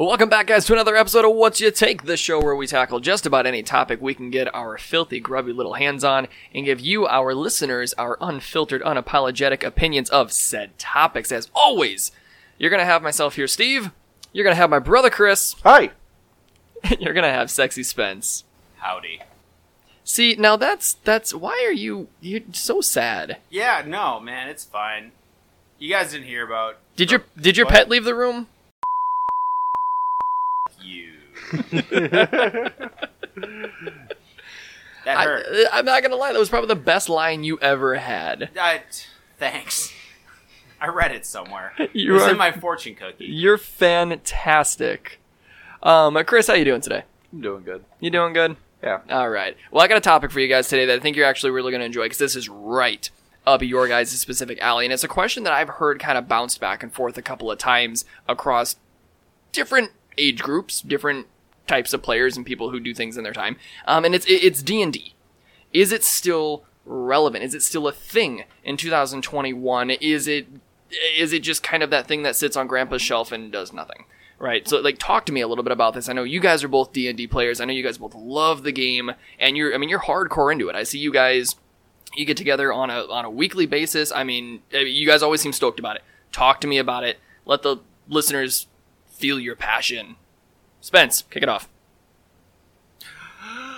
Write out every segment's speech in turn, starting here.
Well, welcome back, guys, to another episode of What's Your Take, the show where we tackle just about any topic we can get our filthy, grubby little hands on and give you, our listeners, our unfiltered, unapologetic opinions of said topics. As always, you're going to have myself here, Steve. You're going to have my brother, Chris. Hi. You're going to have Sexy Spence. Howdy. See, now that's, that's, why are you, you're so sad? Yeah, no, man, it's fine. You guys didn't hear about Did your, did your What? pet leave the room? You. that hurt. I, I'm not going to lie, that was probably the best line you ever had. I, thanks. I read it somewhere. You it was are- in my fortune cookie. You're fantastic. Um, Chris, how you doing today? I'm doing good. You doing good? Yeah. All right. Well, I got a topic for you guys today that I think you're actually really going to enjoy because this is right up your guys' specific alley, and it's a question that I've heard kind of bounced back and forth a couple of times across different age groups, different types of players, and people who do things in their time. Um, and it's it's D and D. Is it still relevant? Is it still a thing in 2021? Is it is it just kind of that thing that sits on Grandpa's shelf and does nothing? Right. So, like, talk to me a little bit about this. I know you guys are both D and D players. I know you guys both love the game, and you're I mean you're hardcore into it. I see you guys you get together on a on a weekly basis. I mean, you guys always seem stoked about it. Talk to me about it. Let the listeners feel your passion. Spence, kick it off.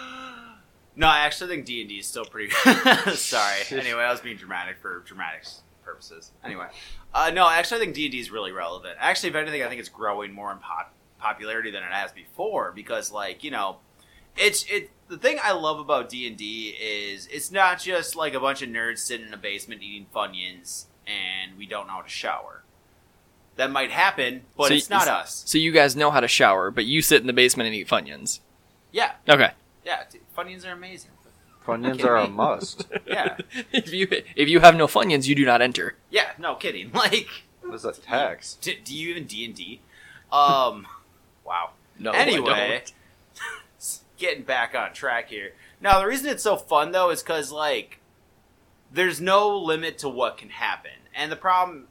No, I actually think D and D is still pretty. Sorry. Anyway, I was being dramatic for dramatics purposes. Anyway, uh, no, I actually, I think D and D is really relevant. Actually, if anything, I think it's growing more in pop- popularity than it has before because, like, you know, it's it. The thing I love about D and D is it's not just like a bunch of nerds sitting in a basement eating Funyuns and we don't know how to shower. That might happen, but So it's y- not us. So you guys know how to shower, but you sit in the basement and eat Funyuns. Yeah, Okay. yeah, dude, Funyuns are amazing. Funyuns are a must. Yeah, if you if you have no Funyuns, you do not enter. yeah, no kidding. Like. What's that tax? Do, do you even D and D? Um, wow. No. I anyway, don't. getting back on track here. Now, the reason it's so fun though is because like, there's no limit to what can happen, and the problem.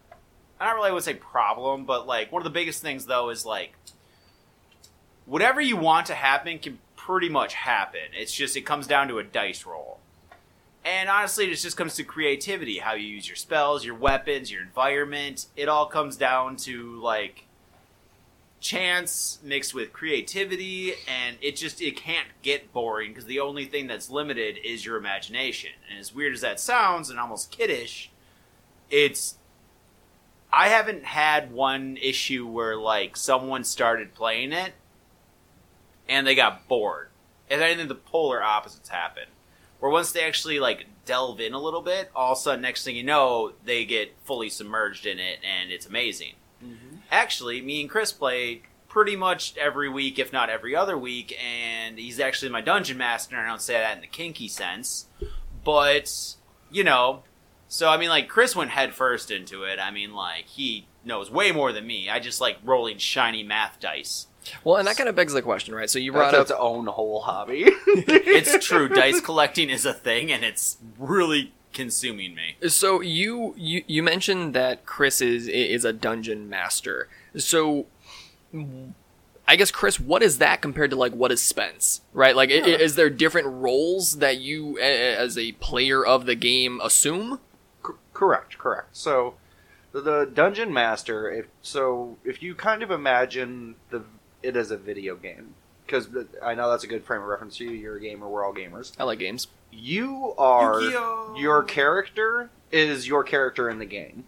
I don't really would say problem, but like one of the biggest things though is like, whatever you want to happen can pretty much happen. It's just it comes down to a dice roll. And honestly, it just comes to creativity, how you use your spells, your weapons, your environment. It all comes down to like chance mixed with creativity and it just it can't get boring because the only thing that's limited is your imagination. And as weird as that sounds and almost kiddish, it's I haven't had one issue where like someone started playing it and they got bored. If anything, the polar opposites happen. Where once they actually like delve in a little bit, all of a sudden, next thing you know, they get fully submerged in it, and it's amazing. Mm-hmm. Actually, me and Chris play pretty much every week, if not every other week, and he's actually my dungeon master. And I don't say that in the kinky sense, but you know, so I mean, like Chris went head first into it. I mean, like he knows way more than me. I just like rolling shiny math dice. Well, and that kind of begs the question, right? So you brought That's up its own whole hobby. It's true, dice collecting is a thing, and it's really consuming me. So you you you mentioned that Chris is is a dungeon master. So I guess Chris, what is that compared to like what is Spence? Right? Like, i- i- is there different roles that you, a- a- as a player of the game, assume? C- correct, correct. So the, the dungeon master. If so, if you kind of imagine the it as a video game, because I know that's a good frame of reference to you. You're a gamer. We're all gamers. I like games. You are Yu-Gi-Oh! your character is your character in the game.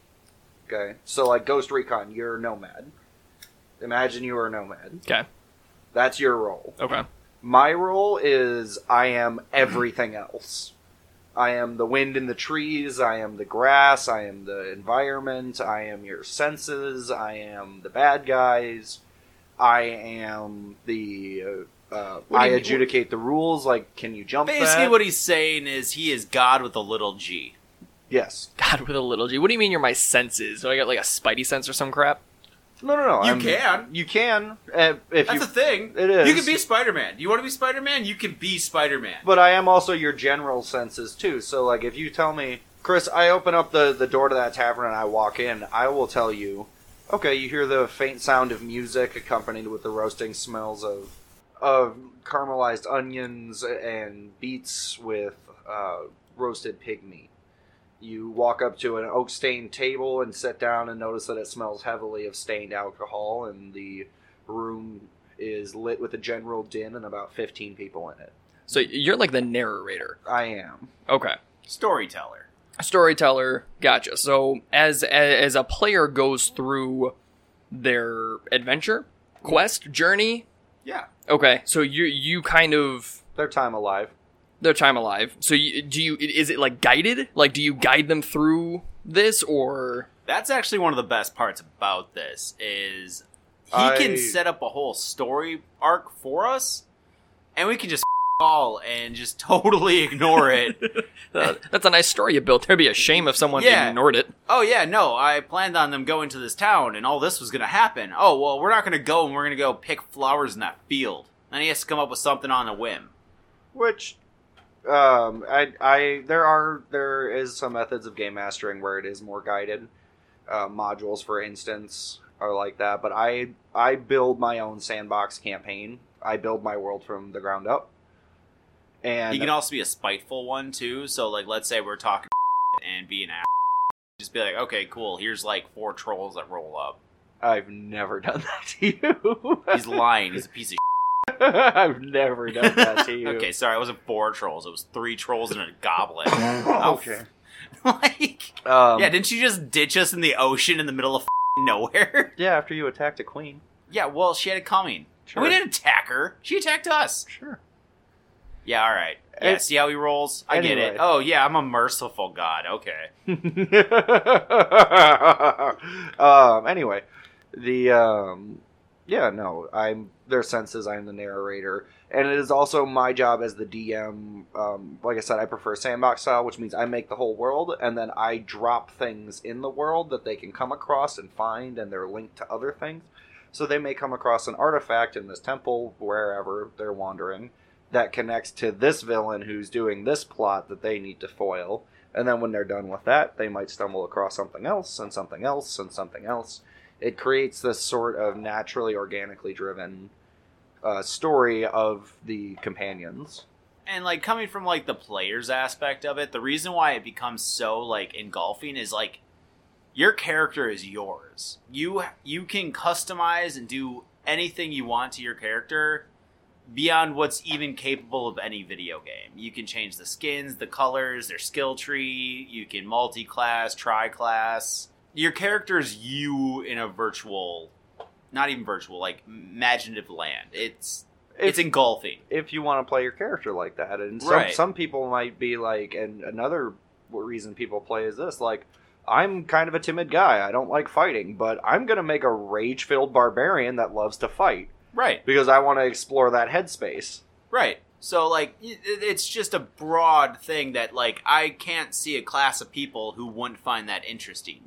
Okay, so like Ghost Recon, you're Nomad. Imagine you are a Nomad. Okay. That's your role. Okay. My role is I am everything else. I am the wind in the trees. I am the grass. I am the environment. I am your senses. I am the bad guys. I am the. Uh, uh, What do I you- adjudicate the rules. Like, can you jump? Basically, that? what he's saying is he is God with a little G. Yes. God with a little G. What do you mean you're my senses? Do I got like a spidey sense or some crap? No, no, no. You I'm- can. You can. uh, if That's you, the thing. It is. You can be Spider Man. You want to be Spider Man? You can be Spider Man. But I am also your general senses too. So like if you tell me, Chris, I open up the, the door to that tavern and I walk in, I will tell you, okay, you hear the faint sound of music accompanied with the roasting smells of of caramelized onions and beets with uh, roasted pig meat. You walk up to an oak stained table and sit down and notice that it smells heavily of stained alcohol and the room is lit with a general din and about 15 people in it. So you're like the narrator. I am. Okay. Storyteller. Storyteller. Gotcha. So as as a player goes through their adventure, quest, journey. Yeah. Okay. So you you kind of Their time alive. Their time alive. So you, do you is it like guided? Like do you guide them through this or That's actually one of the best parts about this is he I- can set up a whole story arc for us, and we can just all and just totally ignore it. Uh, that's a nice story you built. There'd be a shame if someone Yeah. ignored it. oh yeah, no, I planned on them going to this town, and all this was gonna happen. Oh well, we're not gonna go, and we're gonna go pick flowers in that field. And he has to come up with something on a whim. Which, um, I, I, there are, there is some methods of game mastering where it is more guided. Uh, modules, for instance, are like that. But I, I build my own sandbox campaign. I build my world from the ground up. And He can also be a spiteful one too. So like, let's say we're talking and be an ass. Just be like, okay, cool. Here's like four trolls that roll up. I've never done that to you. He's lying. He's a piece of. I've never done that to you. Okay, sorry, it wasn't four trolls. It was three trolls and a goblet. okay. like, Um, yeah, didn't you just ditch us in the ocean in the middle of nowhere? yeah, after you attacked a queen. yeah, well, she had it coming. Sure. We didn't attack her. She attacked us. Sure. Yeah, all right. Yeah, And- see how he rolls? I get it. Oh, yeah, I'm a merciful god. Okay. um, anyway, the um, yeah, no, I'm their senses. I'm the narrator, and it is also my job as the DM. Um, like I said, I prefer sandbox style, which means I make the whole world, and then I drop things in the world that they can come across and find, and they're linked to other things. So they may come across an artifact in this temple, wherever they're wandering, that connects to this villain who's doing this plot that they need to foil. And then when they're done with that, they might stumble across something else and something else and something else. It creates this sort of naturally, organically driven uh, story of the companions. and like coming from like the players aspect of it the reason why it becomes so like engulfing is like your character is yours. You you can customize and do anything you want to your character beyond what's even capable of any video game. You can change the skins the colors their skill tree. You can multi-class tri-class your character is you in a virtual not even virtual like imaginative land it's it's engulfing if you want to play your character like that. And some, Right. some people might be like, and another reason people play is this like, I'm kind of a timid guy. I don't like fighting, but I'm going to make a rage filled barbarian that loves to fight right because I want to explore that headspace. Right. So like it's just a broad thing that like I can't see a class of people who wouldn't find that interesting.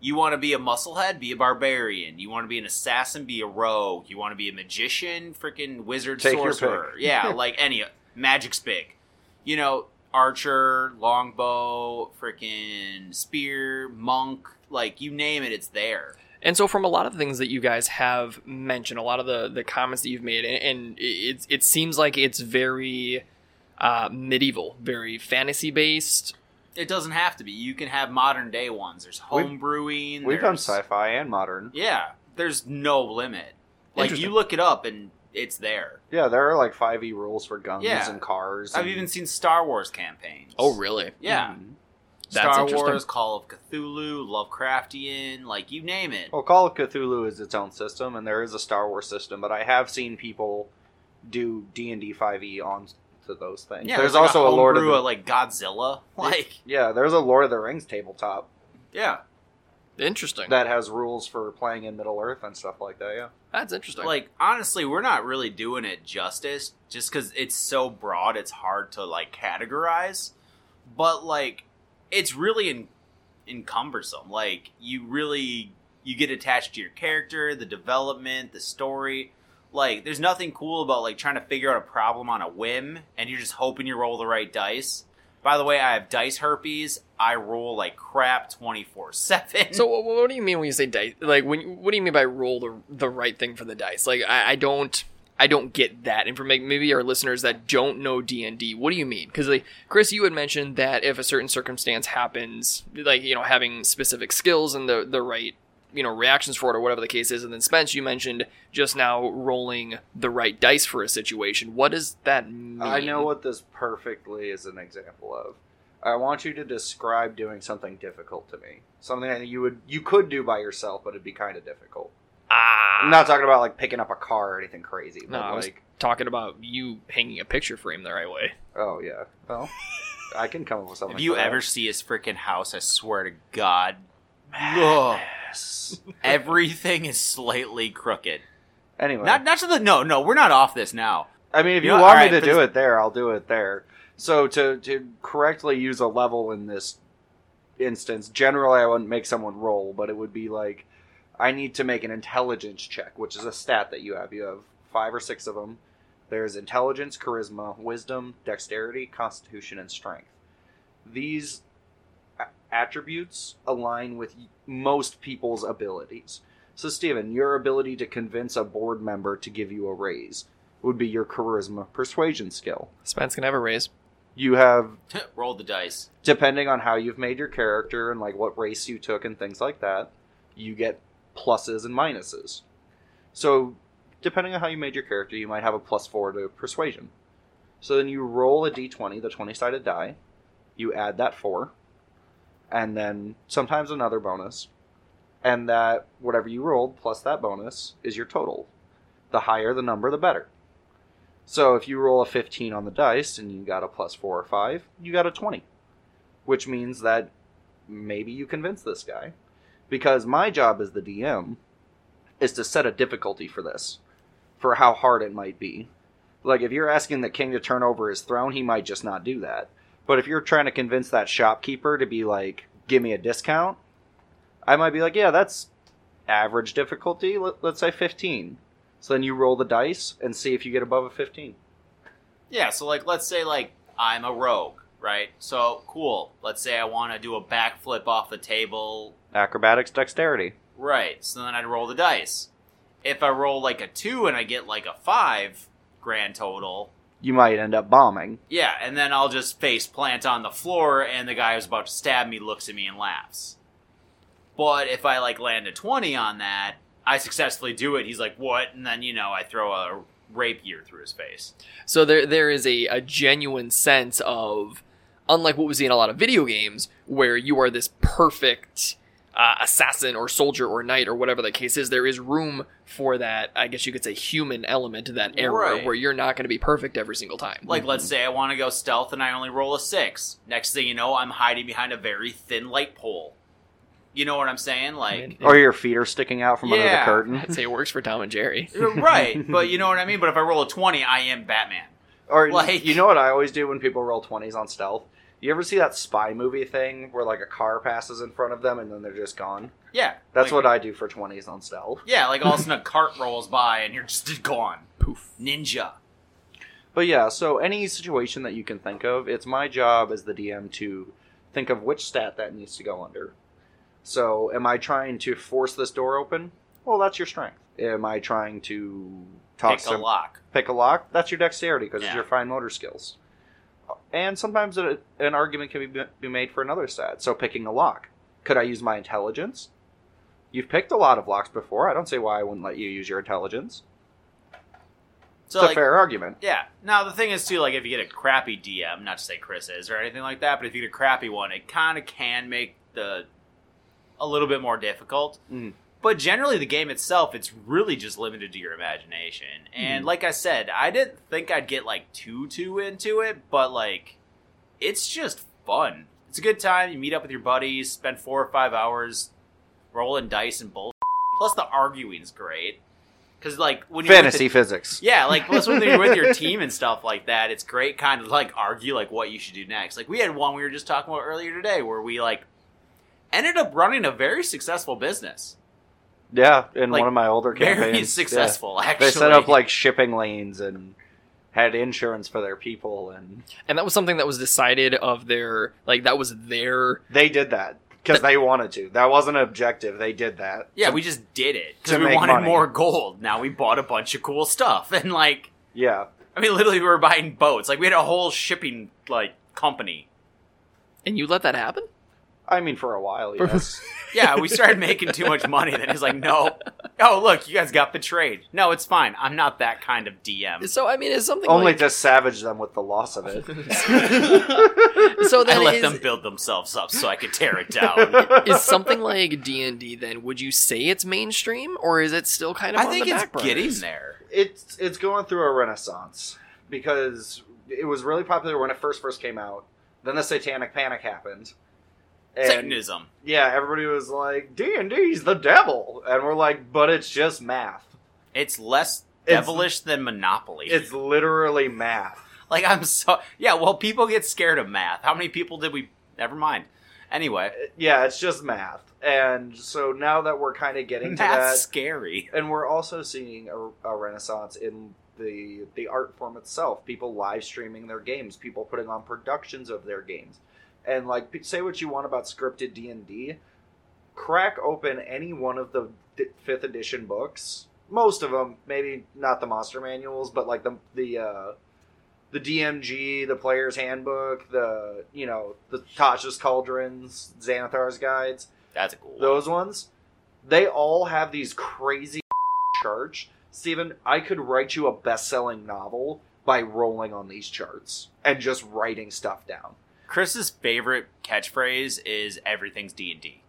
You want to be a musclehead, be a barbarian. You want to be an assassin, be a rogue. You want to be a magician, freaking wizard, Take sorcerer. yeah, like any magic's big. You know, archer, longbow, freaking spear, monk, like you name it, it's there. And so, from a lot of the things that you guys have mentioned, a lot of the, the comments that you've made, and, and it, it seems like it's very uh, medieval, very fantasy based. It doesn't have to be. You can have modern day ones. There's We've- home brewing. We've done sci-fi and modern. Yeah, there's no limit. Like you look it up and it's there. Yeah, there are like 5e rules for guns Yeah. and cars. I've and- even seen Star Wars campaigns. Oh, really? Yeah. Mhm. That's Star interesting. Wars, Call of Cthulhu, Lovecraftian, like you name it. Well, Call of Cthulhu is its own system, and there is a Star Wars system. But I have seen people do D and D five e on to those things. Yeah, there's like also a, Lord of the of, like Godzilla. Like, yeah, there's a Lord of the Rings tabletop yeah, Interesting. that has rules for playing in Middle Earth and stuff like that. Yeah, That's interesting. like honestly, we're not really doing it justice, just because it's so broad. It's hard to like categorize, but like, it's really in, encumbersome. Like, you really you get attached to your character, the development, the story. Like, there's nothing cool about like trying to figure out a problem on a whim, and you're just hoping you roll the right dice. By the way, I have dice herpes. I roll like crap twenty four seven. So what, do you mean when you say dice? Like when what do you mean by roll the the right thing for the dice? Like I, I don't I don't get that. And for maybe our listeners that don't know D and D, what do you mean? Because like Chris, you had mentioned that if a certain circumstance happens, like you know having specific skills and the the right you know reactions for it or whatever the case is, and then Spence, you mentioned just now rolling the right dice for a situation. What does that mean? I know what this perfectly is an example of. I want you to describe doing something difficult to me, something that you would you could do by yourself, but it'd be kind of difficult. Ah, I'm not talking about like picking up a car or anything crazy, No, but I was- like, talking about you hanging a picture frame the right way. oh yeah, well, I can come up with something. If you ever see his freaking house, I swear to God, ugh, everything is slightly crooked. anyway, Not not to the no no. We're not off this now. I mean, if You you, know, want alright, me to do this- it there, I'll do it there. So to to correctly use a level in this instance, generally I wouldn't make someone roll, but it would be like I need to make an intelligence check, which is a stat that you have. You have five or six of them. There's intelligence, charisma, wisdom, dexterity, constitution, and strength. These a- attributes align with most people's abilities. So, Steven, your ability to convince a board member to give you a raise would be your charisma persuasion skill. Spence can have a raise. You have, Roll the dice. depending on how you've made your character and like what race you took and things like that, you get pluses and minuses. So, depending on how you made your character, you might have a plus four to persuasion. So then you roll a d20, the 20 sided die, you add that four, and then sometimes another bonus, and that whatever you rolled plus that bonus is your total. The higher the number, the better. So if you roll a 15 on the dice and you got a plus 4 or 5, you got a 20. Which means that maybe you convince this guy. Because my job as the DM is to set a difficulty for this, for how hard it might be. Like if you're asking the king to turn over his throne, he might just not do that. But if you're trying to convince that shopkeeper to be like, give me a discount, I might be like, yeah, that's average difficulty. Let, let's say 15. So then you roll the dice and see if you get above a 15. Yeah. So like, let's say like I'm a rogue, right? So cool. Let's say I want to do a backflip off the table. Acrobatics, dexterity. Right. So then I'd roll the dice. If I roll like a two and I get like a five grand total, You might end up bombing. yeah, and then I'll just face plant on the floor, and the guy who's about to stab me looks at me and laughs. But if I like land a twenty on that, I successfully do it. He's like, "What?" And then you know I throw a rapier through his face. So there there is a, a genuine sense of unlike what we see in a lot of video games where you are this perfect uh, assassin or soldier or knight or whatever the case is, there is room for that, I guess you could say human element to that error Right. where you're not going to be perfect every single time. Like, let's say I want to go stealth and I only roll a six. Next thing you know, I'm hiding behind a very thin light pole. You know what I'm saying? Like, mean, Or your feet are sticking out from under the curtain. I'd say it works for Tom and Jerry. Uh, right, but you know what I mean? But if I roll a 20, I am Batman. Or Like- you know what I always do when people roll twenties on stealth? You ever see that spy movie thing where like a car passes in front of them and then they're just gone? Yeah. That's like, what I do for twenties on stealth. Yeah, like all of a sudden a cart rolls by and you're just gone. Poof. Ninja. But yeah, so any situation that you can think of, it's my job as the DM to think of which stat that needs to go under. So, am I trying to force this door open? Well, that's your strength. Am I trying to talk Pick a some- lock. pick a lock? That's your dexterity because it's your fine motor skills. And sometimes a, an argument can be, be made for another stat. So, picking a lock. Could I use my intelligence? You've picked a lot of locks before. I don't see why I wouldn't let you use your intelligence. So it's like, a fair argument. Yeah. Now the thing is too, like if you get a crappy DM, not to say Chris is or anything like that, but if you get a crappy one, it kind of can make the a little bit more difficult. Mm. But generally, the game itself, it's really just limited to your imagination. And Mhm. like I said, I didn't think I'd get like too too into it, but like, it's just fun. It's a good time. You meet up with your buddies, spend four or five hours rolling dice and bull. Plus, the arguing's great because like when you're with the- Fantasy physics. yeah, like plus when you're with your team and stuff like that, it's great kind of like argue like what you should do next. Like we had one we were just talking about earlier today where we like ended up running a very successful business. Yeah, in Like, one of my older campaigns, Very successful, yeah. actually. They set up like shipping lanes and had insurance for their people, and And that was something that was decided of their like that was their they did that because they wanted to. That wasn't an objective. They did that. Yeah, we just did it because to we make wanted money. more gold. Now we bought a bunch of cool stuff and like Yeah, I mean literally we were buying boats. Like we had a whole shipping like company. and you let that happen? I mean for a while. Yes. Yeah, we started making too much money. Then he's like, "No, oh look, you guys got betrayed. No, it's fine. I'm not that kind of DM." So I mean, is something Only like, to savage them with the loss of it. so then I let is, them build themselves up so I could tear it down. is something like D and D. Then would you say it's mainstream, or is it still kind of? I on think the it's back burners? getting there. it's it's going through a renaissance because it was really popular when it first first came out. Then the Satanic Panic happened, and Satanism. yeah, everybody was like, "D and D's the devil," and we're like, "But it's just math. It's less It's- devilish than Monopoly. It's literally math." like I'm so yeah. Well, people get scared of math. How many people did we? Never mind. Anyway, uh, Yeah, it's just math, and so now that we're kind of getting to that, scary. and we're also seeing a, a renaissance in the the art form itself. People live streaming their games, people putting on productions of their games, and like say what you want about scripted D and D, crack open any one of the fifth edition books. Most of them, maybe not the monster manuals, but like the the uh, the DMG, the Player's Handbook, the you know the Tasha's Cauldrons, Xanathar's guides That's a cool. one. those ones, they all have these crazy charts. Steven, I could write you a best-selling novel by rolling on these charts and just writing stuff down. Chris's favorite catchphrase is "Everything's D and D."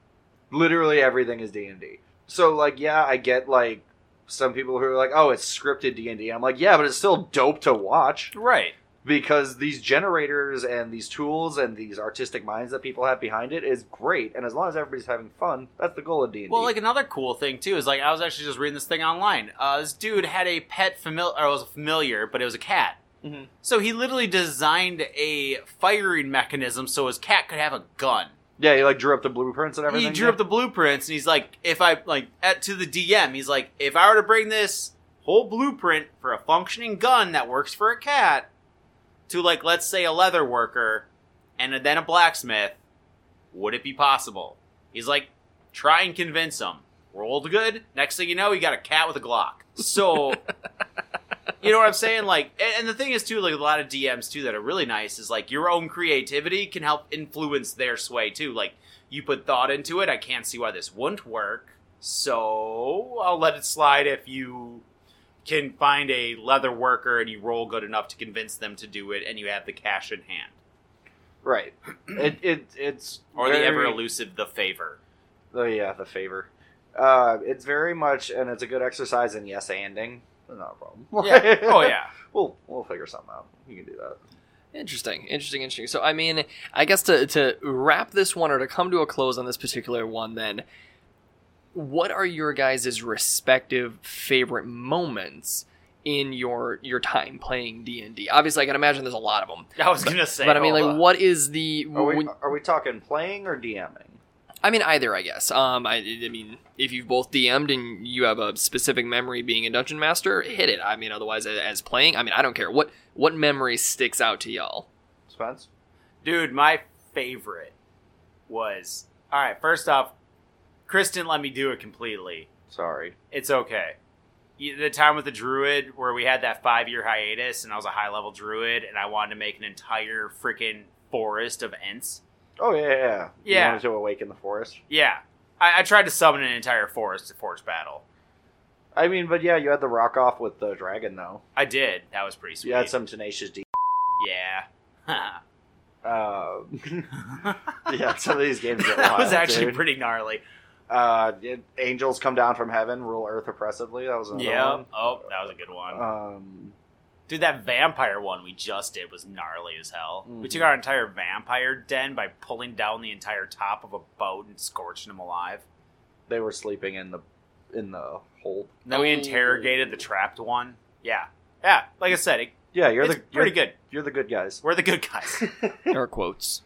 Literally everything is D&D. So like, yeah, I get like some people who are like, "Oh, it's scripted D&D." I'm like, "Yeah, but it's still dope to watch Right. because these generators and these tools and these artistic minds that people have behind it is great. And as long as everybody's having fun, that's the goal of D&D." Well, like another cool thing too is like I was actually just reading this thing online. Uh, this dude had a pet familiar, or it was a familiar, but it was a cat. Mhm. So he literally designed a firing mechanism so his cat could have a gun. yeah, he like drew up the blueprints and everything. He drew up the blueprints, and he's like, if I like at to the DM, he's like, if I were to bring this whole blueprint for a functioning gun that works for a cat to like let's say a leather worker and then a blacksmith, would it be possible? He's like, try and convince him. Rolled good. Next thing you know, you got a cat with a Glock. So. You know what I'm saying? Like, and, and the thing is too, like a lot of DMs too that are really nice is like your own creativity can help influence their sway too. Like, you put thought into it. I can't see why this wouldn't work, so I'll let it slide if you can find a leather worker and you roll good enough to convince them to do it, and you have the cash in hand, Right. It it it's or the ever elusive the favor. Oh yeah, the favor. Uh, it's very much, and it's a good exercise in yes anding. Not a problem. Yeah. Oh yeah. we'll we'll figure something out. You can do that. Interesting, interesting, interesting. So, I mean, I guess to to wrap this one or to come to a close on this particular one, then, what are your guys' respective favorite moments in your your time playing D and D? Obviously, I can imagine there's a lot of them. I was gonna say, but I mean, like, what is the? Are we when- are we talking playing or DMing? I mean, either, I guess. Um, I, I mean, if you've both DM'd and you have a specific memory being a dungeon master, hit it. I mean, otherwise, as, as playing, I mean, I don't care. What what memory sticks out to y'all? Spence. Dude, my favorite was all right. First off, Chris didn't let me do it completely. Sorry. It's okay. The time with the druid where we had that five year hiatus, and I was a high level druid, and I wanted to make an entire freaking forest of Ents. Oh yeah, yeah. yeah. You wanted to awaken the forest. Yeah, I, I tried to summon an entire forest to force battle. I mean, but yeah, you had the rock off with the dragon though. I did. That was pretty sweet. You had some Tenacious D. Yeah. Uh, yeah, some of these games get that was actually dude. pretty gnarly. Uh, it- angels come down from heaven, rule earth oppressively. That was another Yeah. one. Oh, that was a good one. Um, Dude, that vampire one we just did was gnarly as hell. We Mhm. took our entire vampire den by pulling down the entire top of a boat and scorching them alive. they were sleeping in the in the hold. And then we interrogated the trapped one. Yeah. Yeah, like I said, it, Yeah, you're it's the you're, pretty good. You're the good guys. We're the good guys. Air quotes.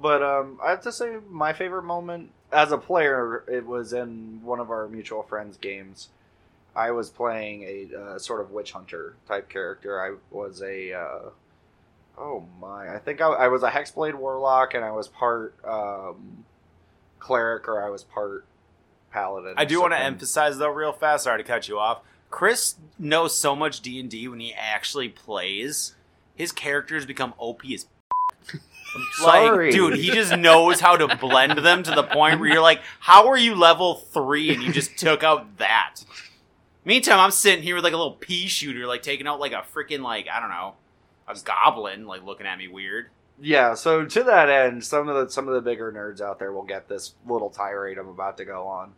But um, I have to say, my favorite moment as a player, it was in one of our mutual friends' games. I was playing a uh, sort of witch hunter type character. I was a, uh, oh my, I think I, I was a hexblade warlock, and I was part um, cleric, or I was part paladin. I do want to emphasize though, real fast. Sorry to cut you off. Chris knows so much D and D when he actually plays. His characters become OP as Sorry. like, dude. He just knows how to blend them to the point where you're like, how are you level three and you just took out that? Meantime, I'm sitting here with like a little pea shooter, like taking out like a freaking like I don't know, a goblin, like looking at me weird. Yeah, so to that end, some of the some of the bigger nerds out there will get this little tirade I'm about to go on.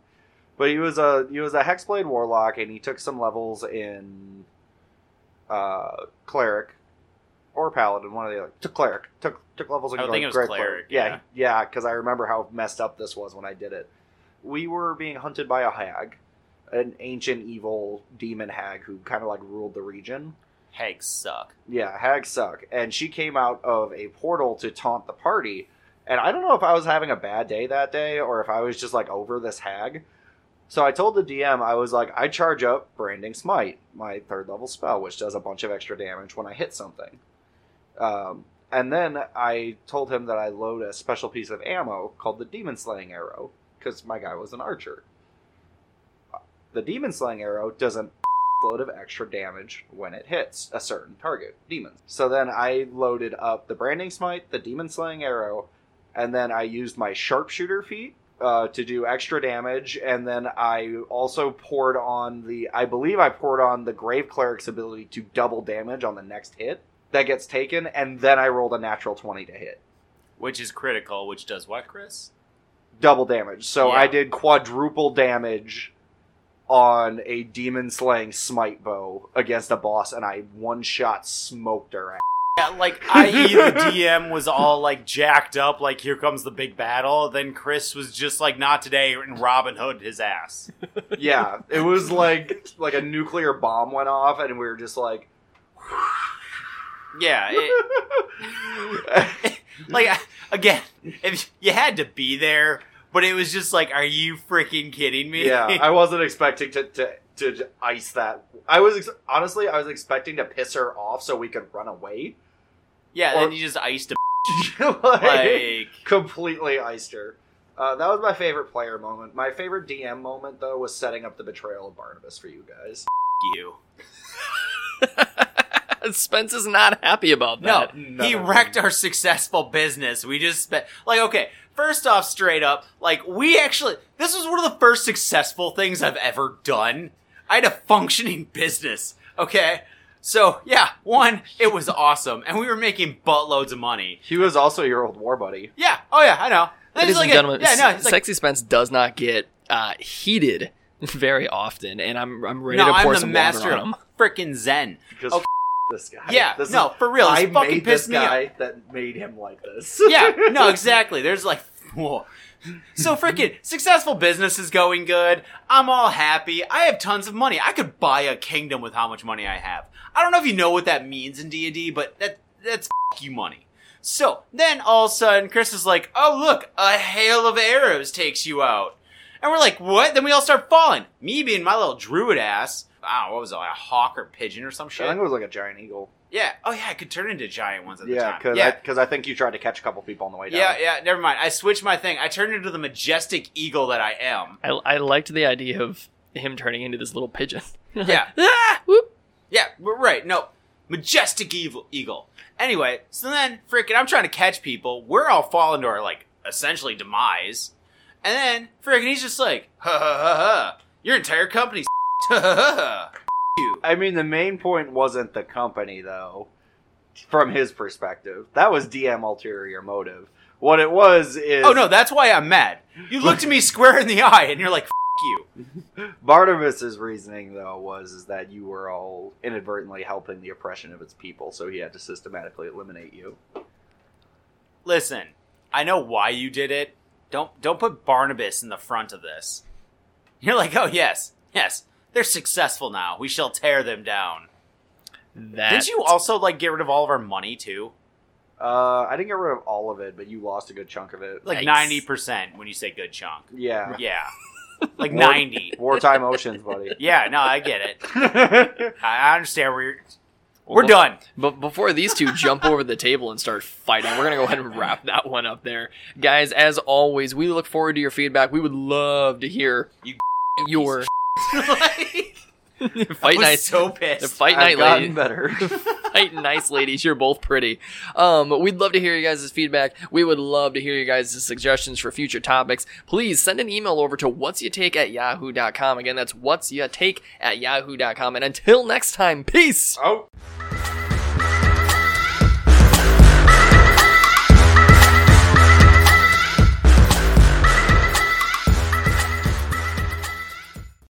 But he was a he was a hexblade warlock, and he took some levels in uh, cleric or paladin, one of the other. Took cleric, took took levels in I think it was grave cleric, Yeah, yeah, because I remember how messed up this was when I did it. We were being hunted by a hag, an ancient evil demon hag who kind of like ruled the region. Hags suck. Yeah, hags suck. And she came out of a portal to taunt the party. And I don't know if I was having a bad day that day or if I was just like over this hag. So I told the DM, I was like, I charge up Branding Smite, my third level spell, which does a bunch of extra damage when I hit something. Um, and then I told him that I load a special piece of ammo called the Demon Slaying Arrow, because my guy was an archer. The Demon Slaying Arrow does an load of extra damage when it hits a certain target, demons. So then I loaded up the Branding Smite, the Demon Slaying Arrow, and then I used my Sharpshooter feat uh, to do extra damage, and then I also poured on the, I believe I poured on the Grave Cleric's ability to double damage on the next hit that gets taken, and then I rolled a natural 20 to hit. Which is critical, which does what, Chris? Double damage. So Yeah. I did quadruple damage on a demon slaying smite bow against a boss, and I one shot smoked her ass. Yeah, like i.e. the DM was all like jacked up, like here comes the big battle. Then Chris was just like, not today, and Robin Hood his ass. yeah, it was like like a nuclear bomb went off, and we were just like, Yeah, it, like again, if you had to be there, but it was just like, are you freaking kidding me? yeah. I wasn't expecting to, to to ice that. I was ex- honestly, I was expecting to piss her off so we could run away. yeah. Or- then you just iced a like, like. completely iced her. Uh, that was my favorite player moment. My favorite DM moment, though, was setting up the betrayal of Barnabas for you guys. You. Spence is not happy about No, that. none he of wrecked them. our successful business. We just spent like okay. First off, straight up, like we actually this was one of the first successful things I've ever done. I had a functioning business. Okay, so yeah, one, it was awesome, and we were making buttloads of money. He was also your old war buddy. Yeah. Oh yeah, I know. And Ladies he's like and a- gentlemen, yeah, no, he's like, Sexy Spence does not get uh, heated very often, and I'm I'm ready no, to I'm pour the some master water on him. freaking zen. Because Okay. This guy. Yeah, This is- no, for real, I fucking made pissed this me off. guy that made him like this. yeah, no, exactly. There's like, whoa. So freaking successful business is going good. I'm all happy. I have tons of money. I could buy a kingdom with how much money I have. I don't know if you know what that means in D&D, but that that's f- you money. So then all of a sudden, Chris is like, "Oh look, a hail of arrows takes you out," and we're like, "What?" Then we all start falling. Me being my little druid ass. Wow, what was it? Like a hawk or pigeon or some shit? I think it was like a giant eagle. Yeah. Oh yeah, I could turn into giant ones at the Yeah, time. because yeah. I, 'cause I think you tried to catch a couple people on the way down. Yeah, yeah, never mind. I switched my thing. I turned into the majestic eagle that I am. I, I liked the idea of him turning into this little pigeon. Yeah. ah, whoop. Yeah, right. No, majestic evil eagle. Anyway, so then freaking I'm trying to catch people. We're all falling to our like essentially demise. And then freaking he's just like, ha ha ha ha. Your entire company's. You. I mean, the main point wasn't the company, though, from his perspective. That was DM ulterior motive. what it was is Oh no, that's why I'm mad. You looked me square in the eye and you're like, you. Barnabas's reasoning though was is that you were all inadvertently helping the oppression of its people, so he had to systematically eliminate you. Listen, I know why you did it. Don't don't put Barnabas in the front of this. You're like, oh yes, yes, they're successful now. We shall tear them down. That Didn't you also like get rid of all of our money too? Uh, I didn't get rid of all of it, but you lost a good chunk of it. Like ninety percent when you say good chunk. yeah, Yeah, like War- ninety. wartime oceans, buddy. Yeah, no, I get it. I I understand where you're. We're bef- done. But before these two jump over the table and start fighting, we're gonna go ahead and wrap that one up there, guys. As always, we look forward to your feedback. We would love to hear You your like, fight I was night. so The pissed. fight I've night gotten lady. better. Fight nice ladies. You're both pretty. Um, we'd love to hear you guys' feedback. We would love to hear you guys' suggestions for future topics. Please send an email over to what's you take at yahoo.com. Again, that's what's you take at yahoo.com. And until next time, peace. oh.